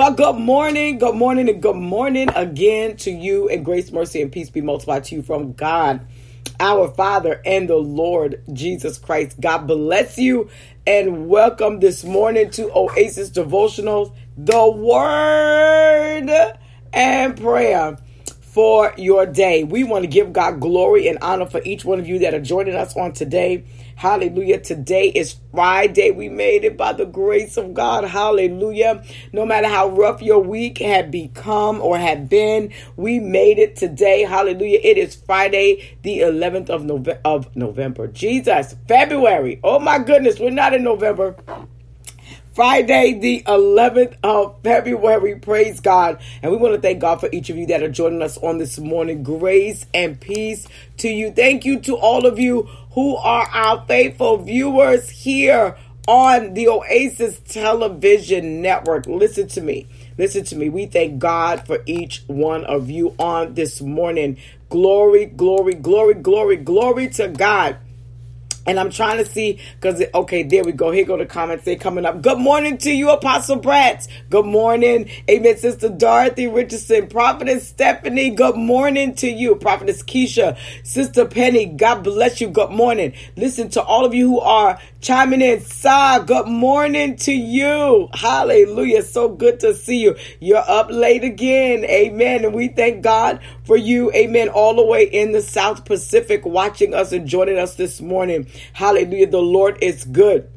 Well, good morning, good morning, and good morning again to you, and grace, mercy, and peace be multiplied to you from God, our Father, and the Lord Jesus Christ. God bless you, and welcome this morning to Oasis Devotionals, the Word and Prayer for your day. We want to give God glory and honor for each one of you that are joining us on today. Hallelujah. Today is Friday. We made it by the grace of God. Hallelujah. No matter how rough your week had become or had been, we made it today. Hallelujah. It is Friday, the 11th of, Nove- of November. Jesus, February. Oh my goodness, we're not in November. Friday, the 11th of February. Praise God. And we want to thank God for each of you that are joining us on this morning. Grace and peace to you. Thank you to all of you who are our faithful viewers here on the Oasis Television Network. Listen to me. Listen to me. We thank God for each one of you on this morning. Glory, glory, glory, glory, glory to God. And I'm trying to see because okay, there we go. Here go the comments. They're coming up. Good morning to you, Apostle Bratz. Good morning, Amen, Sister Dorothy Richardson, Prophetess Stephanie. Good morning to you, Prophetess Keisha, Sister Penny. God bless you. Good morning. Listen to all of you who are chiming in. Sa, good morning to you. Hallelujah. So good to see you. You're up late again. Amen. And we thank God for you. Amen. All the way in the South Pacific, watching us and joining us this morning. Hallelujah. The Lord is good.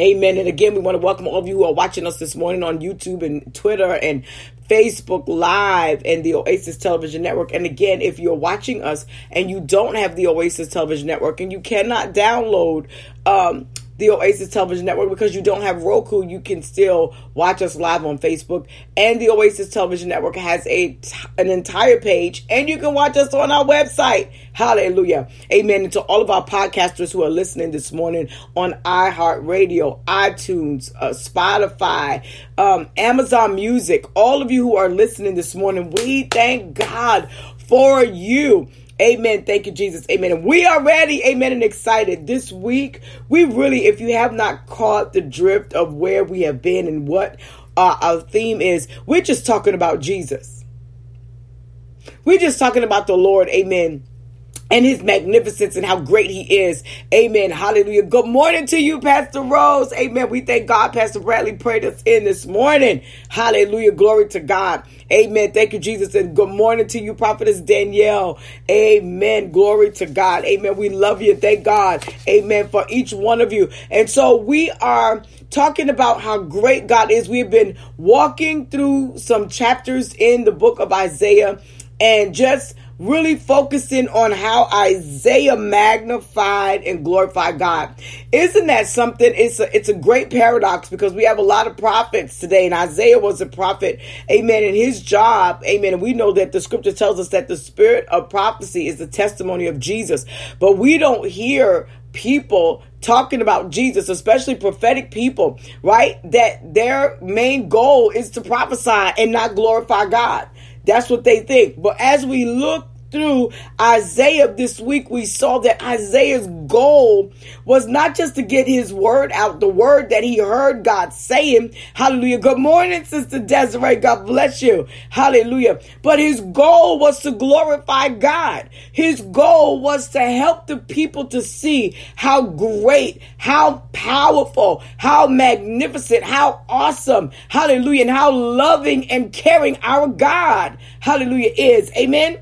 Amen. And again, we want to welcome all of you who are watching us this morning on YouTube and Twitter and Facebook Live and the Oasis Television Network. And again, if you're watching us and you don't have the Oasis Television Network and you cannot download um, the Oasis Television Network because you don't have Roku, you can still watch us live on Facebook. And the Oasis Television Network has a an entire page, and you can watch us on our website. Hallelujah, Amen. And to all of our podcasters who are listening this morning on iHeartRadio, iTunes, uh, Spotify, um, Amazon Music, all of you who are listening this morning, we thank God for you. Amen. Thank you, Jesus. Amen. we are ready. Amen. And excited. This week, we really, if you have not caught the drift of where we have been and what uh, our theme is, we're just talking about Jesus. We're just talking about the Lord. Amen and his magnificence and how great he is. Amen. Hallelujah. Good morning to you, Pastor Rose. Amen. We thank God. Pastor Bradley prayed us in this morning. Hallelujah. Glory to God. Amen. Thank you, Jesus. And good morning to you, Prophetess Danielle. Amen. Glory to God. Amen. We love you. Thank God. Amen. For each one of you. And so we are talking about how great God is. We have been walking through some chapters in the book of Isaiah and just really focusing on how Isaiah magnified and glorified God. Isn't that something? It's a, it's a great paradox because we have a lot of prophets today and Isaiah was a prophet. Amen. And his job, amen. And we know that the scripture tells us that the spirit of prophecy is the testimony of Jesus, but we don't hear people talking about Jesus, especially prophetic people, right? That their main goal is to prophesy and not glorify God. That's what they think. But as we look through Isaiah this week, we saw that Isaiah's goal was not just to get his word out, the word that he heard God saying. Hallelujah. Good morning, Sister Desiree. God bless you. Hallelujah. But his goal was to glorify God. His goal was to help the people to see how great, how powerful, how magnificent, how awesome, hallelujah, and how loving and caring our God, hallelujah, is. Amen.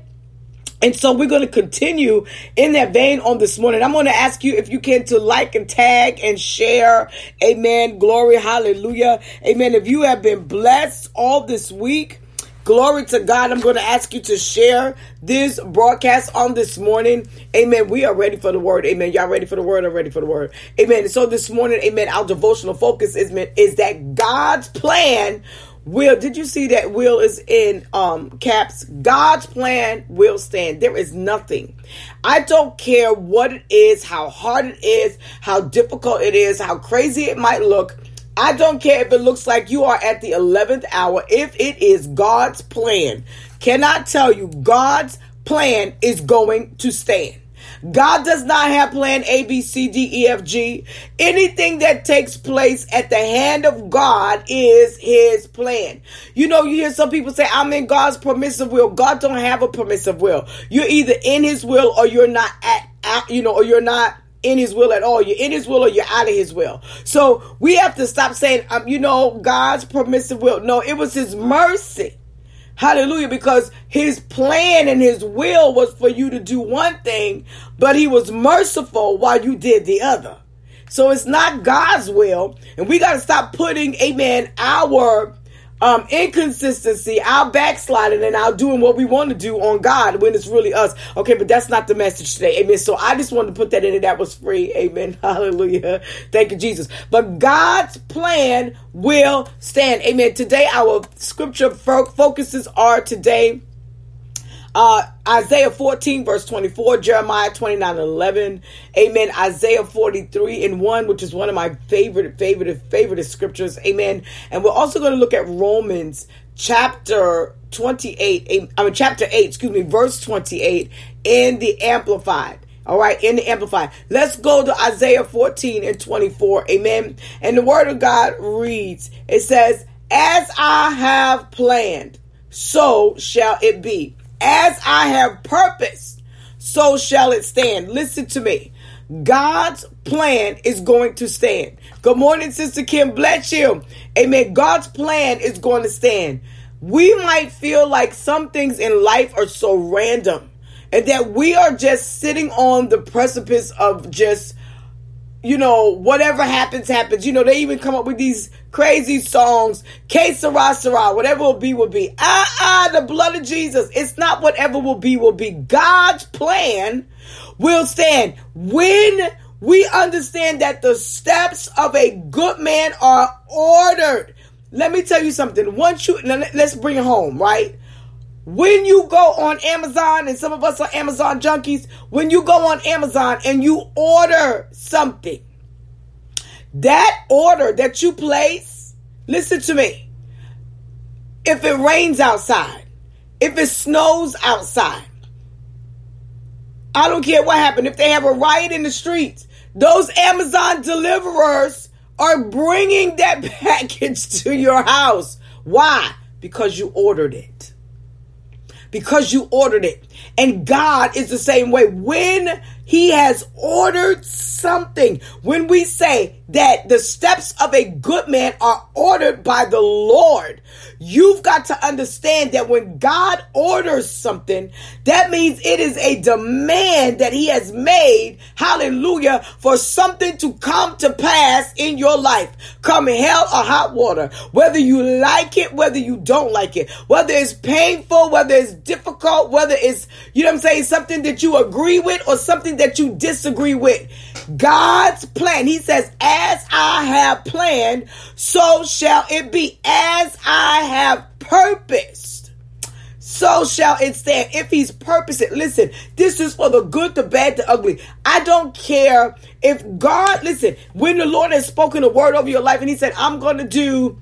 And so we're going to continue in that vein on this morning. I'm going to ask you if you can to like and tag and share. Amen. Glory. Hallelujah. Amen. If you have been blessed all this week, Glory to God. I'm going to ask you to share this broadcast on this morning. Amen. We are ready for the word. Amen. Y'all ready for the word? I'm ready for the word. Amen. So this morning, amen, our devotional focus is, is that God's plan will did you see that will is in um caps god's plan will stand there is nothing i don't care what it is how hard it is how difficult it is how crazy it might look I don't care if it looks like you are at the 11th hour. If it is God's plan, cannot tell you God's plan is going to stand. God does not have plan A, B, C, D, E, F, G. Anything that takes place at the hand of God is his plan. You know, you hear some people say, I'm in God's permissive will. God don't have a permissive will. You're either in his will or you're not at, at you know, or you're not in his will at all. You're in his will or you're out of his will. So we have to stop saying, um, you know, God's permissive will. No, it was his mercy. Hallelujah. Because his plan and his will was for you to do one thing, but he was merciful while you did the other. So it's not God's will. And we got to stop putting, amen, our um, inconsistency, our backsliding, and our doing what we want to do on God when it's really us. Okay, but that's not the message today. Amen. So I just wanted to put that in it. That was free. Amen. Hallelujah. Thank you, Jesus. But God's plan will stand. Amen. Today, our scripture focuses are today uh, Isaiah 14, verse 24, Jeremiah 29 11, Amen. Isaiah 43 and 1, which is one of my favorite, favorite, favorite scriptures. Amen. And we're also going to look at Romans chapter 28, I mean, chapter 8, excuse me, verse 28 in the Amplified. All right, in the Amplified. Let's go to Isaiah 14 and 24. Amen. And the word of God reads, it says, As I have planned, so shall it be as I have purposed, so shall it stand. Listen to me. God's plan is going to stand. Good morning, Sister Kim. Bless you. Amen. God's plan is going to stand. We might feel like some things in life are so random and that we are just sitting on the precipice of just you know, whatever happens, happens. You know, they even come up with these crazy songs. Que Sera Sera, whatever will be, will be. Ah, ah, the blood of Jesus. It's not whatever will be, will be. God's plan will stand. When we understand that the steps of a good man are ordered. Let me tell you something. Once you, let's bring it home, right? When you go on Amazon, and some of us are Amazon junkies, when you go on Amazon and you order something, that order that you place, listen to me. If it rains outside, if it snows outside, I don't care what happened. If they have a riot in the streets, those Amazon deliverers are bringing that package to your house. Why? Because you ordered it because you ordered it. And God is the same way. When He has ordered something, when we say that the steps of a good man are ordered by the Lord, you've got to understand that when God orders something, that means it is a demand that He has made, hallelujah, for something to come to pass in your life. Come hell or hot water. Whether you like it, whether you don't like it, whether it's painful, whether it's difficult, whether it's, you know what I'm saying, something that you agree with or something that you disagree with. God's plan, He says, as I have planned, so shall it be. As I have purposed, so shall it stand. If he's purposed it, listen, this is for the good, the bad, the ugly. I don't care if God, listen, when the Lord has spoken a word over your life and he said, I'm going to do,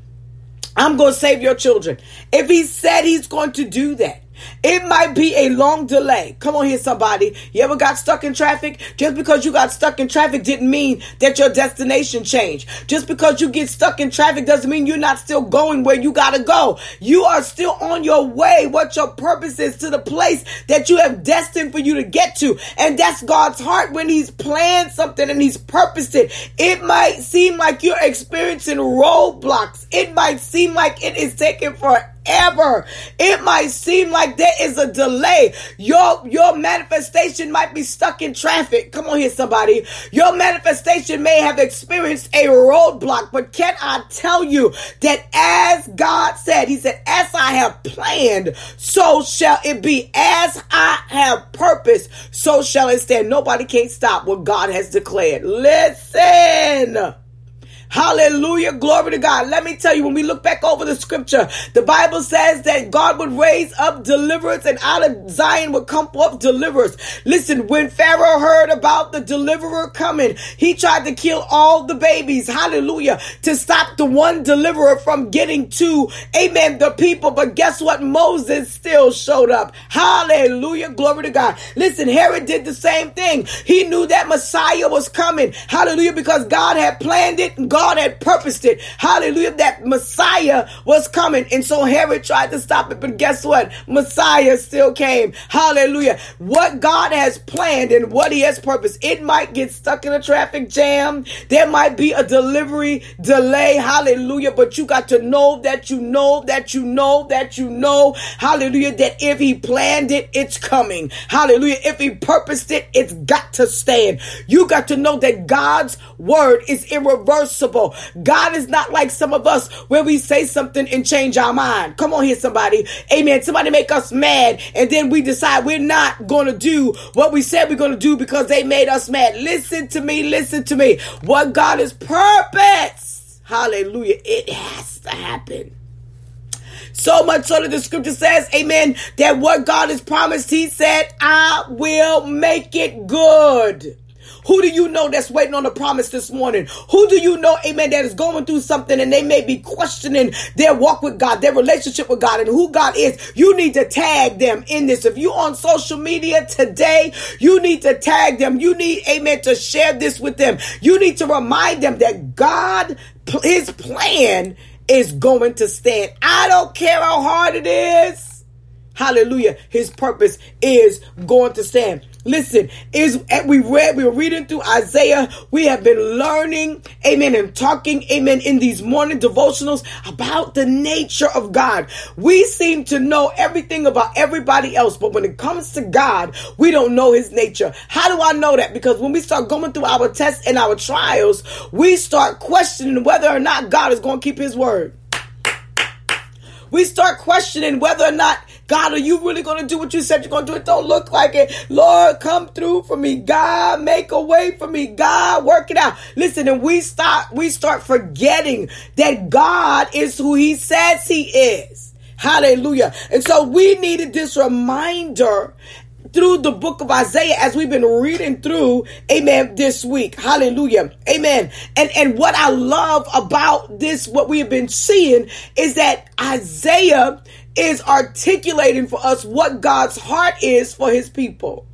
I'm going to save your children. If he said he's going to do that, it might be a long delay. Come on here, somebody. You ever got stuck in traffic? Just because you got stuck in traffic didn't mean that your destination changed. Just because you get stuck in traffic doesn't mean you're not still going where you gotta go. You are still on your way. What your purpose is to the place that you have destined for you to get to. And that's God's heart when He's planned something and He's purposed it. It might seem like you're experiencing roadblocks. It might seem like it is taking forever forever. It might seem like there is a delay. Your, your manifestation might be stuck in traffic. Come on here, somebody. Your manifestation may have experienced a roadblock, but can I tell you that as God said, He said, as I have planned, so shall it be. As I have purpose, so shall it stand. Nobody can't stop what God has declared. Listen. Hallelujah. Glory to God. Let me tell you, when we look back over the scripture, the Bible says that God would raise up deliverers and out of Zion would come up deliverers. Listen, when Pharaoh heard about the deliverer coming, he tried to kill all the babies. Hallelujah. To stop the one deliverer from getting to, amen, the people. But guess what? Moses still showed up. Hallelujah. Glory to God. Listen, Herod did the same thing. He knew that Messiah was coming. Hallelujah. Because God had planned it. God God had purposed it. Hallelujah. That Messiah was coming. And so Herod tried to stop it. But guess what? Messiah still came. Hallelujah. What God has planned and what he has purposed, it might get stuck in a traffic jam. There might be a delivery delay. Hallelujah. But you got to know that you know that you know that you know. Hallelujah. That if he planned it, it's coming. Hallelujah. If he purposed it, it's got to stand. You got to know that God's word is irreversible God is not like some of us where we say something and change our mind. Come on here, somebody. Amen. Somebody make us mad and then we decide we're not going to do what we said we're going to do because they made us mad. Listen to me. Listen to me. What God is purpose. Hallelujah. It has to happen. So much so that the scripture says, amen, that what God has promised, he said, I will make it good. Who do you know that's waiting on the promise this morning? Who do you know, amen, that is going through something and they may be questioning their walk with God, their relationship with God, and who God is? You need to tag them in this. If you on social media today, you need to tag them. You need, amen, to share this with them. You need to remind them that God, his plan is going to stand. I don't care how hard it is. Hallelujah. His purpose is going to stand. Listen, is eh, we read, we were reading through Isaiah. We have been learning, amen, and talking, amen, in these morning devotionals about the nature of God. We seem to know everything about everybody else, but when it comes to God, we don't know his nature. How do I know that? Because when we start going through our tests and our trials, we start questioning whether or not God is going to keep his word. We start questioning whether or not God, are you really going to do what you said you're going to do? It don't look like it. Lord, come through for me. God, make a way for me. God, work it out. Listen, and we start, we start forgetting that God is who he says he is. Hallelujah. And so we needed this reminder through the book of Isaiah as we've been reading through, amen, this week. Hallelujah. Amen. And, and what I love about this, what we have been seeing is that Isaiah is articulating for us what God's heart is for his people.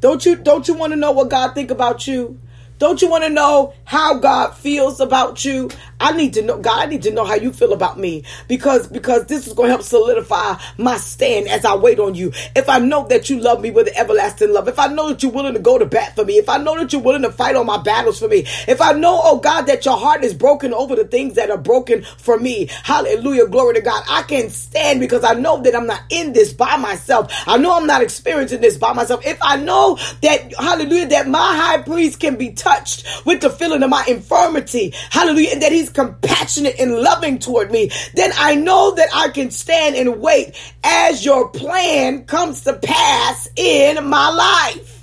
Don't you, don't you want to know what God think about you? Don't you want to know how God feels about you? I need to know, God, I need to know how you feel about me because, because this is going to help solidify my stand as I wait on you. If I know that you love me with everlasting love, if I know that you're willing to go to bat for me, if I know that you're willing to fight on my battles for me, if I know, oh God, that your heart is broken over the things that are broken for me, hallelujah, glory to God, I can stand because I know that I'm not in this by myself. I know I'm not experiencing this by myself. If I know that, hallelujah, that my high priest can be touched with the feeling of my infirmity, hallelujah, and that he's compassionate and loving toward me, then I know that I can stand and wait as your plan comes to pass in my life.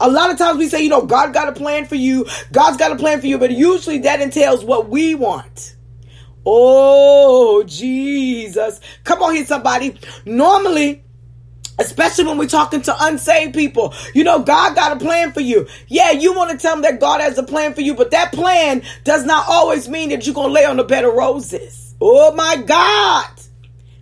A lot of times we say, you know, God got a plan for you, God's got a plan for you, but usually that entails what we want. Oh, Jesus. Come on here, somebody. Normally, Especially when we're talking to unsaved people. You know, God got a plan for you. Yeah, you want to tell them that God has a plan for you, but that plan does not always mean that you're going to lay on the bed of roses. Oh my God.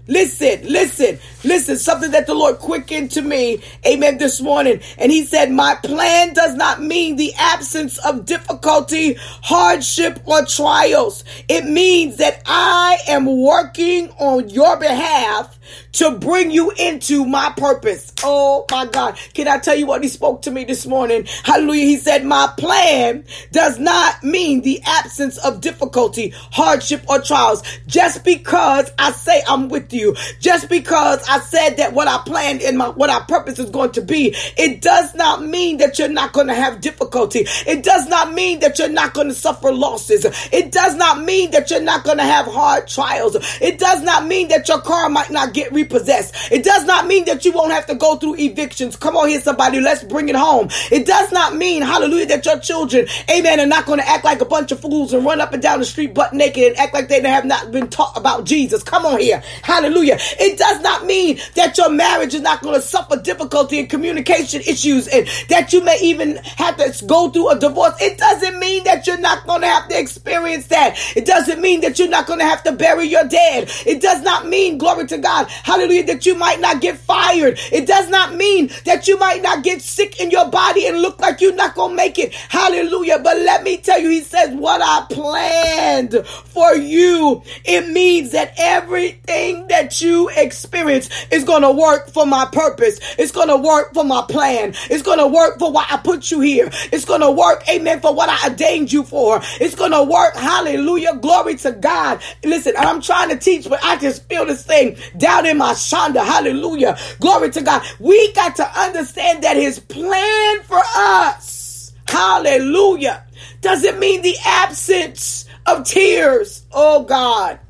Listen, listen. Listen, something that the Lord quickened to me, amen, this morning. And he said, My plan does not mean the absence of difficulty, hardship, or trials. It means that I am working on your behalf to bring you into my purpose. Oh my God. Can I tell you what he spoke to me this morning? Hallelujah. He said, My plan does not mean the absence of difficulty, hardship, or trials. Just because I say I'm with you, just because I said that what I planned and my what our purpose is going to be, it does not mean that you're not going to have difficulty. It does not mean that you're not going to suffer losses. It does not mean that you're not going to have hard trials. It does not mean that your car might not get repossessed. It does not mean that you won't have to go through evictions. Come on here, somebody. Let's bring it home. It does not mean, hallelujah, that your children, amen, are not going to act like a bunch of fools and run up and down the street butt naked and act like they have not been taught about Jesus. Come on here. Hallelujah. It does not mean that your marriage is not going to suffer difficulty and communication issues and that you may even have to go through a divorce. It doesn't mean that you're not going to have to experience that. It doesn't mean that you're not going to have to bury your dead. It does not mean, glory to God, hallelujah, that you might not get fired. It does not mean that you might not get sick in your body and look like you're not going to make it. Hallelujah. But let me tell you, he says, what I planned for you, it means that everything that you experience is going to work for my purpose. It's going to work for my plan. It's going to work for why I put you here. It's going to work, amen, for what I ordained you for. It's going to work. Hallelujah. Glory to God. Listen, I'm trying to teach, but I just feel this thing down in my shanda. Hallelujah. Glory to God. We got to understand that his plan for us, hallelujah, doesn't mean the absence of tears. Oh God.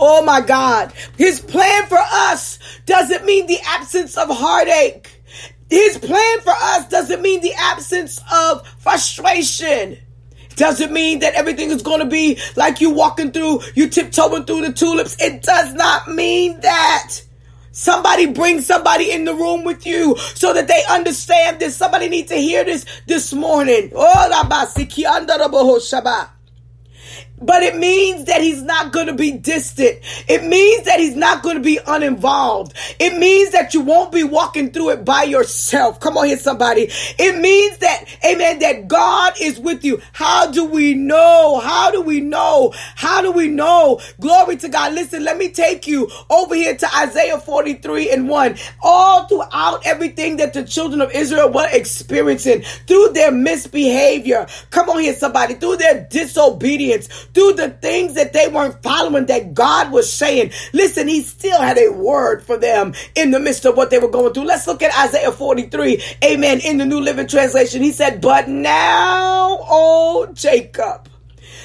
Oh my God. His plan for us doesn't mean the absence of heartache. His plan for us doesn't mean the absence of frustration. Doesn't mean that everything is going to be like you walking through, you tiptoeing through the tulips. It does not mean that. Somebody bring somebody in the room with you so that they understand this. Somebody needs to hear this this morning. Oh, but it means that he's not going to be distant. It means that he's not going to be uninvolved. It means that you won't be walking through it by yourself. Come on here, somebody. It means that, amen, that God is with you. How do we know? How do we know? How do we know? Glory to God. Listen, let me take you over here to Isaiah 43 and 1. All throughout everything that the children of Israel were experiencing through their misbehavior. Come on here, somebody. Through their disobedience through the things that they weren't following that God was saying. Listen, he still had a word for them in the midst of what they were going through. Let's look at Isaiah 43. Amen. In the New Living Translation, he said, But now, oh Jacob,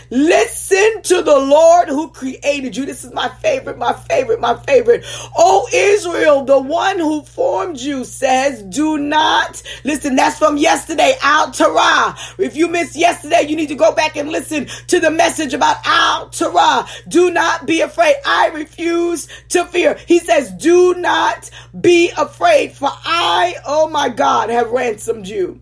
Listen to the Lord who created you. This is my favorite, my favorite, my favorite. Oh, Israel, the one who formed you says, do not listen. That's from yesterday, Al Torah. If you missed yesterday, you need to go back and listen to the message about Al Torah. Do not be afraid. I refuse to fear. He says, do not be afraid for I, oh my God, have ransomed you.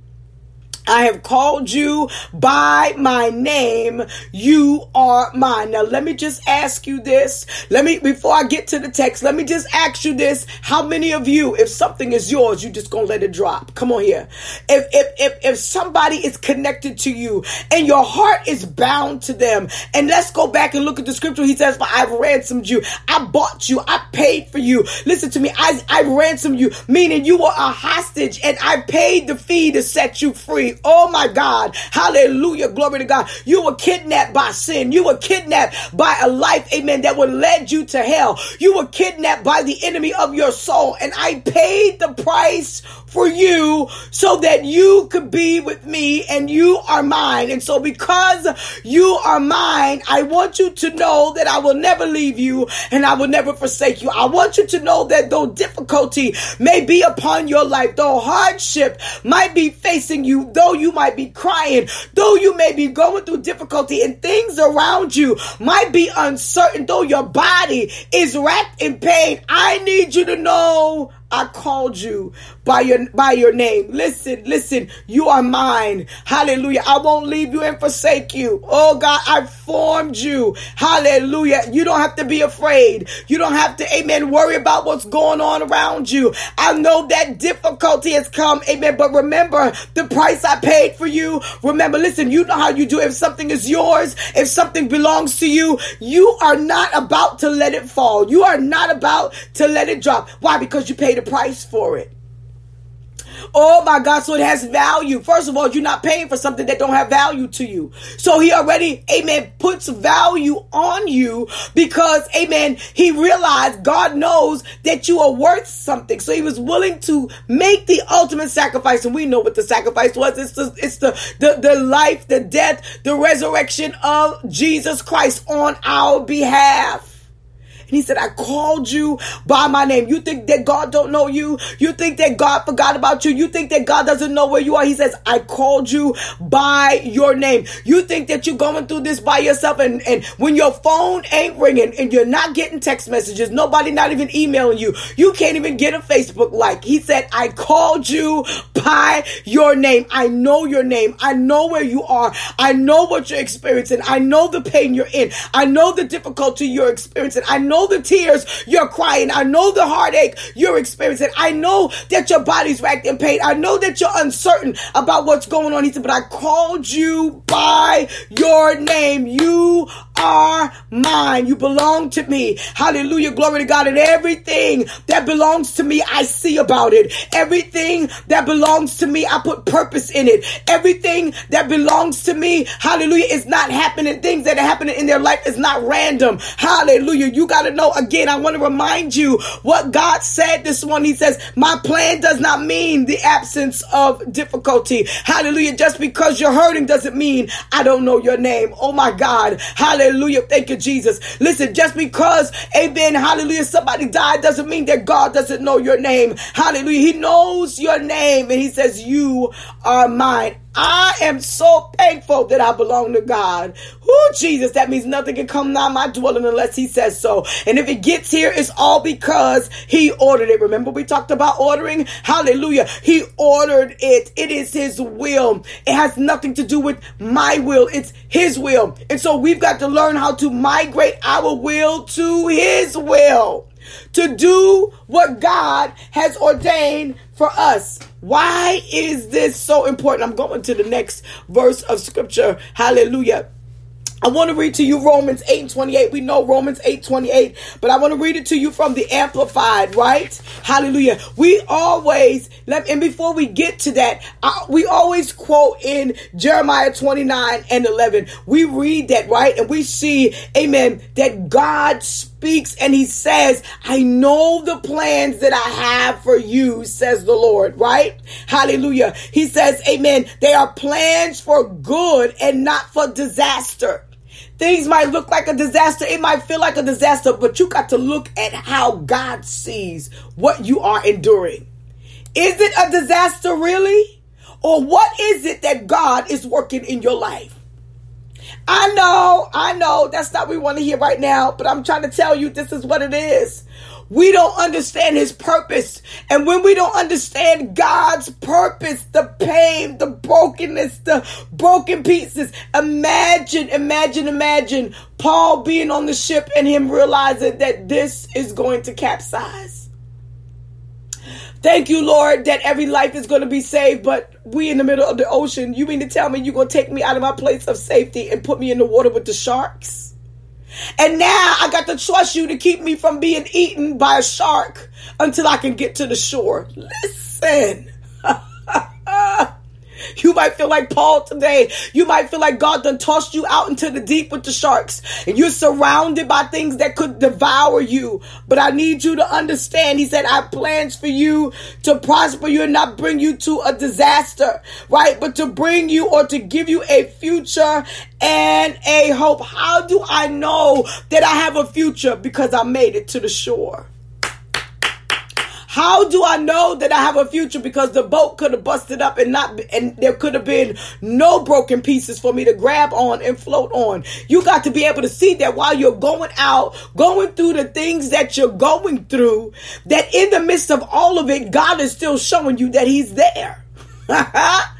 I have called you by my name. You are mine. Now, let me just ask you this. Let me, before I get to the text, let me just ask you this. How many of you, if something is yours, you just gonna let it drop? Come on here. If, if, if, if somebody is connected to you and your heart is bound to them, and let's go back and look at the scripture. He says, but I've ransomed you. I bought you. I paid for you. Listen to me. I, I ransomed you, meaning you were a hostage and I paid the fee to set you free. Oh my God. Hallelujah. Glory to God. You were kidnapped by sin. You were kidnapped by a life, amen, that would lead you to hell. You were kidnapped by the enemy of your soul. And I paid the price for you so that you could be with me and you are mine. And so because you are mine, I want you to know that I will never leave you and I will never forsake you. I want you to know that though difficulty may be upon your life, though hardship might be facing you, though you might be crying, though you may be going through difficulty and things around you might be uncertain, though your body is racked in pain, I need you to know I called you by your by your name. Listen, listen, you are mine. Hallelujah. I won't leave you and forsake you. Oh God, I formed you. Hallelujah. You don't have to be afraid. You don't have to, amen, worry about what's going on around you. I know that difficulty has come, amen. But remember the price I paid for you. Remember, listen, you know how you do. If something is yours, if something belongs to you, you are not about to let it fall. You are not about to let it drop. Why? Because you paid a price for it. Oh my God. So it has value. First of all, you're not paying for something that don't have value to you. So he already, amen, puts value on you because, amen, he realized God knows that you are worth something. So he was willing to make the ultimate sacrifice. And we know what the sacrifice was. It's the, it's the, the, the life, the death, the resurrection of Jesus Christ on our behalf. And he said, I called you by my name. You think that God don't know you? You think that God forgot about you? You think that God doesn't know where you are? He says, I called you by your name. You think that you're going through this by yourself and, and when your phone ain't ringing and you're not getting text messages, nobody not even emailing you, you can't even get a Facebook like. He said, I called you by your name. I know your name. I know where you are. I know what you're experiencing. I know the pain you're in. I know the difficulty you're experiencing. I know know the tears you're crying. I know the heartache you're experiencing. I know that your body's racked in pain. I know that you're uncertain about what's going on. He said, but I called you by your name. You are mine. You belong to me. Hallelujah. Glory to God. And everything that belongs to me, I see about it. Everything that belongs to me, I put purpose in it. Everything that belongs to me, hallelujah, is not happening. Things that are happening in their life is not random. Hallelujah. You got to know again, I want to remind you what God said this morning. He says, My plan does not mean the absence of difficulty. Hallelujah. Just because you're hurting doesn't mean I don't know your name. Oh my God. Hallelujah. Thank you, Jesus. Listen, just because, amen, hallelujah, somebody died doesn't mean that God doesn't know your name. Hallelujah. He knows your name and he says, You are mine. I am so thankful that I belong to God. Oh, Jesus, that means nothing can come nigh my dwelling unless He says so. And if it gets here, it's all because He ordered it. Remember, we talked about ordering? Hallelujah. He ordered it. It is His will. It has nothing to do with my will. It's His will. And so we've got to learn how to migrate our will to His will to do what God has ordained for us. Why is this so important? I'm going to the next verse of scripture. Hallelujah. I want to read to you Romans 8 and 28. We know Romans 8 28, but I want to read it to you from the Amplified, right? Hallelujah. We always, and before we get to that, we always quote in Jeremiah 29 and 11. We read that, right? And we see, amen, that God speaks and he says, I know the plans that I have for you, says the Lord, right? Hallelujah. He says, amen, they are plans for good and not for disaster. Things might look like a disaster. It might feel like a disaster, but you got to look at how God sees what you are enduring. Is it a disaster really? Or what is it that God is working in your life? I know, I know that's not what we want to hear right now, but I'm trying to tell you this is what it is we don't understand his purpose. And when we don't understand God's purpose, the pain, the brokenness, the broken pieces, imagine, imagine, imagine Paul being on the ship and him realizing that this is going to capsize. Thank you, Lord, that every life is going to be saved, but we in the middle of the ocean. You mean to tell me you're going to take me out of my place of safety and put me in the water with the sharks? And now I got to trust you to keep me from being eaten by a shark until I can get to the shore. Listen. You might feel like Paul today. You might feel like God done tossed you out into the deep with the sharks and you're surrounded by things that could devour you. But I need you to understand. He said, I have plans for you to prosper you and not bring you to a disaster, right? But to bring you or to give you a future and a hope. How do I know that I have a future? Because I made it to the shore. How do I know that I have a future? Because the boat could have busted up and not, and there could have been no broken pieces for me to grab on and float on. You got to be able to see that while you're going out, going through the things that you're going through, that in the midst of all of it, God is still showing you that He's there.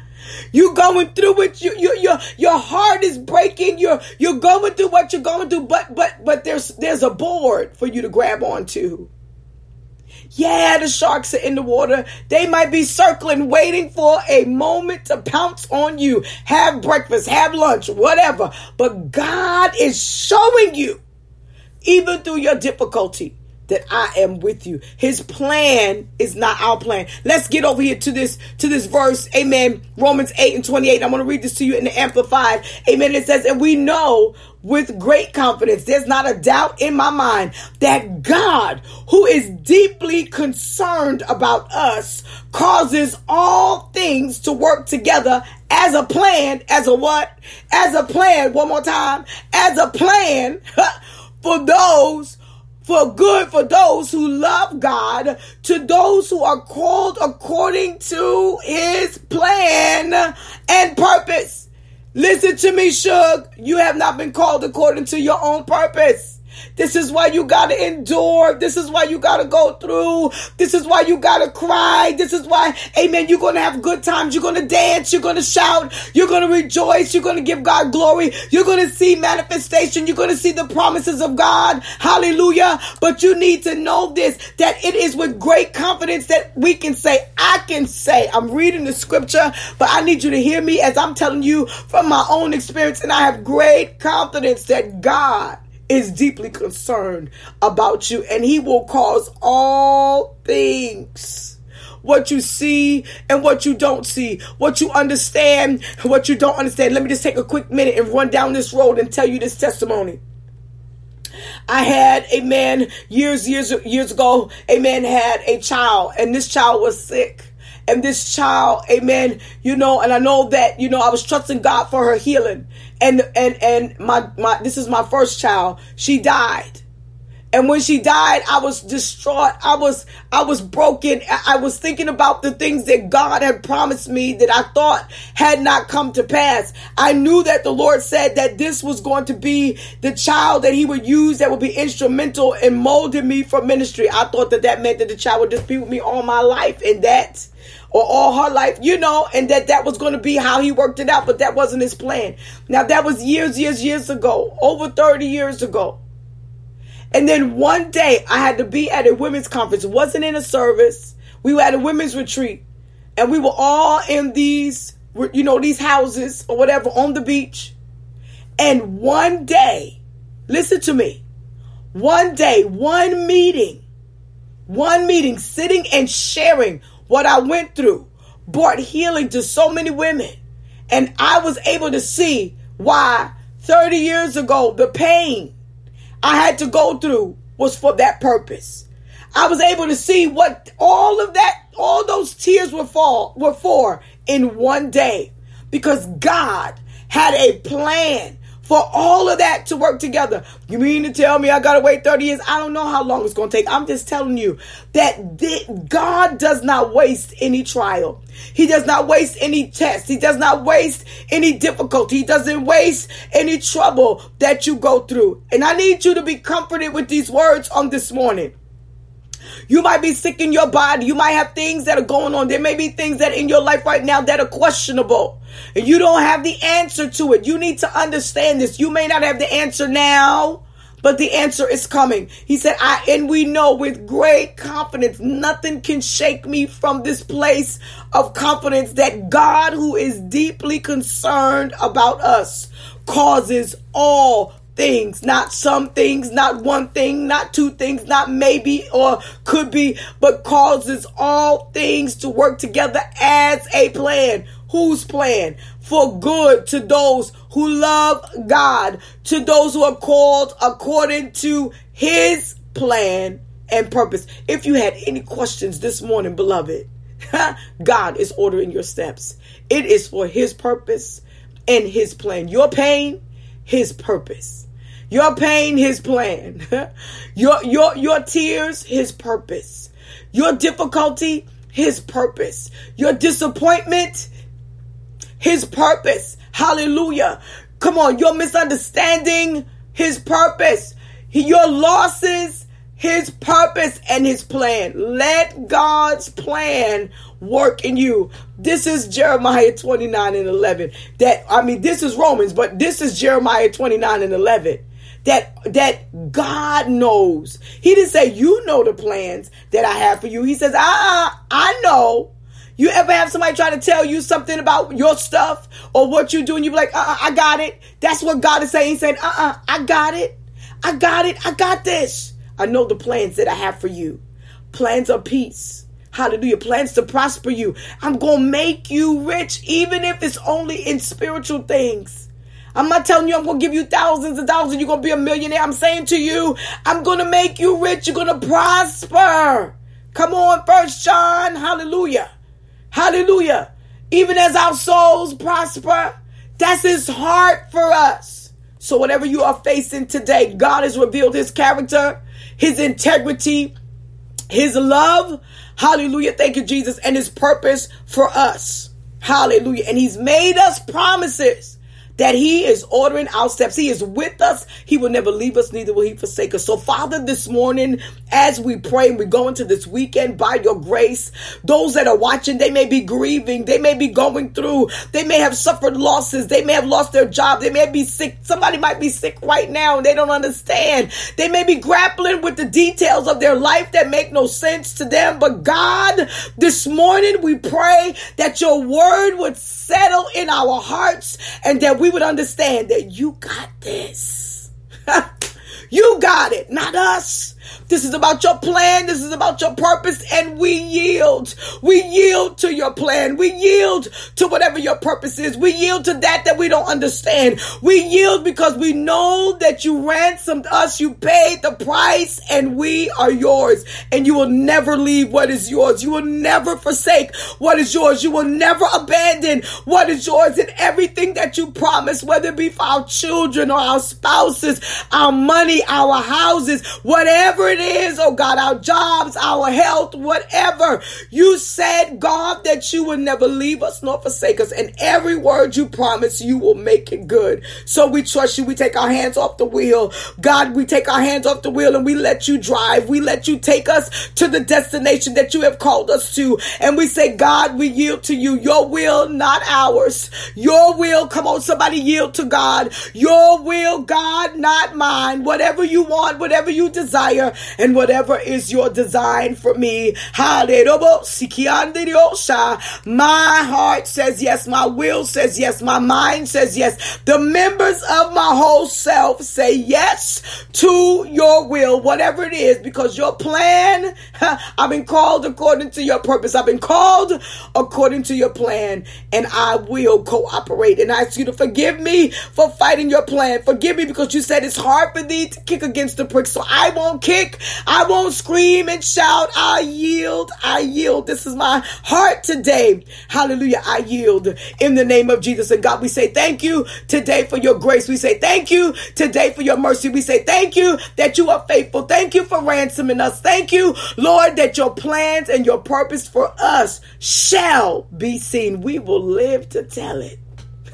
You're going through it. You, you, your your heart is breaking. You're you're going through what you're going through. But but but there's there's a board for you to grab onto. Yeah, the sharks are in the water. They might be circling, waiting for a moment to pounce on you. Have breakfast, have lunch, whatever. But God is showing you, even through your difficulty, that I am with you. His plan is not our plan. Let's get over here to this to this verse. Amen. Romans 8 and 28. I'm going to read this to you in the amplified. Amen. It says, "And we know with great confidence, there's not a doubt in my mind that God, who is deeply concerned about us, causes all things to work together as a plan, as a what? As a plan, one more time, as a plan for those for good for those who love God, to those who are called according to his plan and purpose. Listen to me, Shug. You have not been called according to your own purpose. This is why you got to endure. This is why you got to go through. This is why you got to cry. This is why, amen, you're going to have good times. You're going to dance. You're going to shout. You're going to rejoice. You're going to give God glory. You're going to see manifestation. You're going to see the promises of God. Hallelujah. But you need to know this that it is with great confidence that we can say, I can say, I'm reading the scripture, but I need you to hear me as I'm telling you from my own experience. And I have great confidence that God is deeply concerned about you and he will cause all things what you see and what you don't see, what you understand and what you don't understand. Let me just take a quick minute and run down this road and tell you this testimony. I had a man years, years, years ago, a man had a child and this child was sick and this child, amen, you know, and I know that, you know, I was trusting God for her healing. And and and my my this is my first child. She died. And when she died, I was distraught. I was I was broken. I was thinking about the things that God had promised me that I thought had not come to pass. I knew that the Lord said that this was going to be the child that he would use that would be instrumental in molding me for ministry. I thought that that meant that the child would just be with me all my life and that or all her life, you know, and that that was going to be how he worked it out, but that wasn't his plan. Now, that was years, years, years ago, over 30 years ago. And then one day I had to be at a women's conference. Wasn't in a service. We were at a women's retreat and we were all in these, you know, these houses or whatever on the beach. And one day, listen to me, one day, one meeting, one meeting, sitting and sharing what I went through brought healing to so many women. And I was able to see why 30 years ago, the pain I had to go through was for that purpose. I was able to see what all of that, all those tears were for, were for in one day because God had a plan for all of that to work together. You mean to tell me I got to wait 30 years? I don't know how long it's going to take. I'm just telling you that God does not waste any trial. He does not waste any test. He does not waste any difficulty. He doesn't waste any trouble that you go through. And I need you to be comforted with these words on this morning. You might be sick in your body. You might have things that are going on. There may be things that in your life right now that are questionable. And you don't have the answer to it. You need to understand this. You may not have the answer now, but the answer is coming. He said, I, and we know with great confidence, nothing can shake me from this place of confidence that God, who is deeply concerned about us, causes all things, not some things, not one thing, not two things, not maybe or could be, but causes all things to work together as a plan. Whose plan? For good to those who love God, to those who are called according to his plan and purpose. If you had any questions this morning, beloved, God is ordering your steps. It is for his purpose and his plan. Your pain, his purpose. Your pain, his plan. your, your, your tears, his purpose. Your difficulty, his purpose. Your disappointment, his purpose. Hallelujah. Come on, your misunderstanding, his purpose. Your losses, his purpose and his plan. Let God's plan work in you. This is Jeremiah 29 and 11. That I mean this is Romans, but this is Jeremiah 29 and 11. That that God knows. He didn't say you know the plans that I have for you. He says, "Ah, I know." You ever have somebody try to tell you something about your stuff or what you do and you be like, uh-uh, I got it. That's what God is saying. He's saying, uh-uh, I got it. I got it. I got this. I know the plans that I have for you. Plans of peace. Hallelujah. Plans to prosper you. I'm going to make you rich, even if it's only in spiritual things. I'm not telling you I'm going to give you thousands of dollars and you're going to be a millionaire. I'm saying to you, I'm going to make you rich. You're going to prosper. Come on, First John. Hallelujah. Hallelujah. Even as our souls prosper, that's his heart for us. So, whatever you are facing today, God has revealed his character, his integrity, his love. Hallelujah. Thank you, Jesus. And his purpose for us. Hallelujah. And he's made us promises that He is ordering our steps. He is with us. He will never leave us, neither will He forsake us. So, Father, this morning, as we pray and we go into this weekend by your grace, those that are watching, they may be grieving, they may be going through, they may have suffered losses, they may have lost their job, they may be sick. Somebody might be sick right now and they don't understand. They may be grappling with the details of their life that make no sense to them. But God, this morning we pray that your word would settle in our hearts and that we would understand that you got this. you got it, not us. This is about your plan. This is about your purpose. And we yield. We yield to your plan. We yield to whatever your purpose is. We yield to that that we don't understand. We yield because we know that you ransomed us. You paid the price and we are yours. And you will never leave what is yours. You will never forsake what is yours. You will never abandon what is yours and everything that you promised, whether it be for our children or our spouses, our money, our houses, whatever it is, oh God, our jobs, our health, whatever. You said, God, that you would never leave us nor forsake us. And every word you promise, you will make it good. So we trust you. We take our hands off the wheel. God, we take our hands off the wheel and we let you drive. We let you take us to the destination that you have called us to. And we say, God, we yield to you. Your will, not ours. Your will. Come on, somebody yield to God. Your will, God, not mine. Whatever you want, whatever you desire and whatever is your design for me. My heart says yes. My will says yes. My mind says yes. The members of my whole self say yes to your will, whatever it is, because your plan, I've been called according to your purpose. I've been called according to your plan, and I will cooperate. And I ask you to forgive me for fighting your plan. Forgive me because you said it's hard for thee to kick against the prick, so I won't kick I won't scream and shout. I yield. I yield. This is my heart today. Hallelujah. I yield in the name of Jesus. And God, we say thank you today for your grace. We say thank you today for your mercy. We say thank you that you are faithful. Thank you for ransoming us. Thank you, Lord, that your plans and your purpose for us shall be seen. We will live to tell it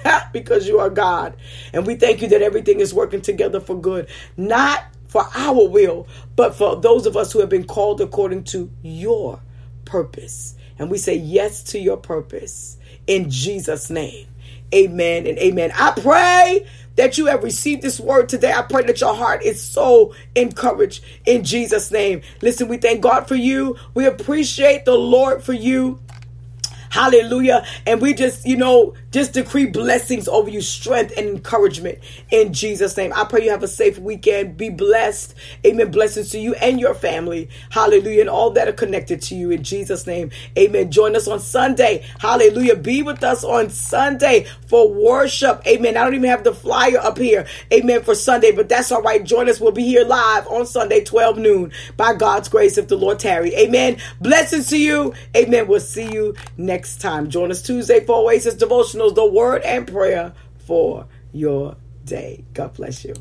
because you are God. And we thank you that everything is working together for good, not for our will, but for those of us who have been called according to your purpose. And we say yes to your purpose in Jesus' name. Amen and amen. I pray that you have received this word today. I pray that your heart is so encouraged in Jesus' name. Listen, we thank God for you. We appreciate the Lord for you. Hallelujah. And we just, you know, just decree blessings over you, strength and encouragement in Jesus' name. I pray you have a safe weekend. Be blessed. Amen. Blessings to you and your family. Hallelujah. And all that are connected to you in Jesus' name. Amen. Join us on Sunday. Hallelujah. Be with us on Sunday for worship. Amen. I don't even have the flyer up here. Amen. For Sunday, but that's all right. Join us. We'll be here live on Sunday, 12 noon, by God's grace, if the Lord tarry. Amen. Blessings to you. Amen. We'll see you next time. Join us Tuesday for Oasis Devotionals, the word and prayer for your day. God bless you.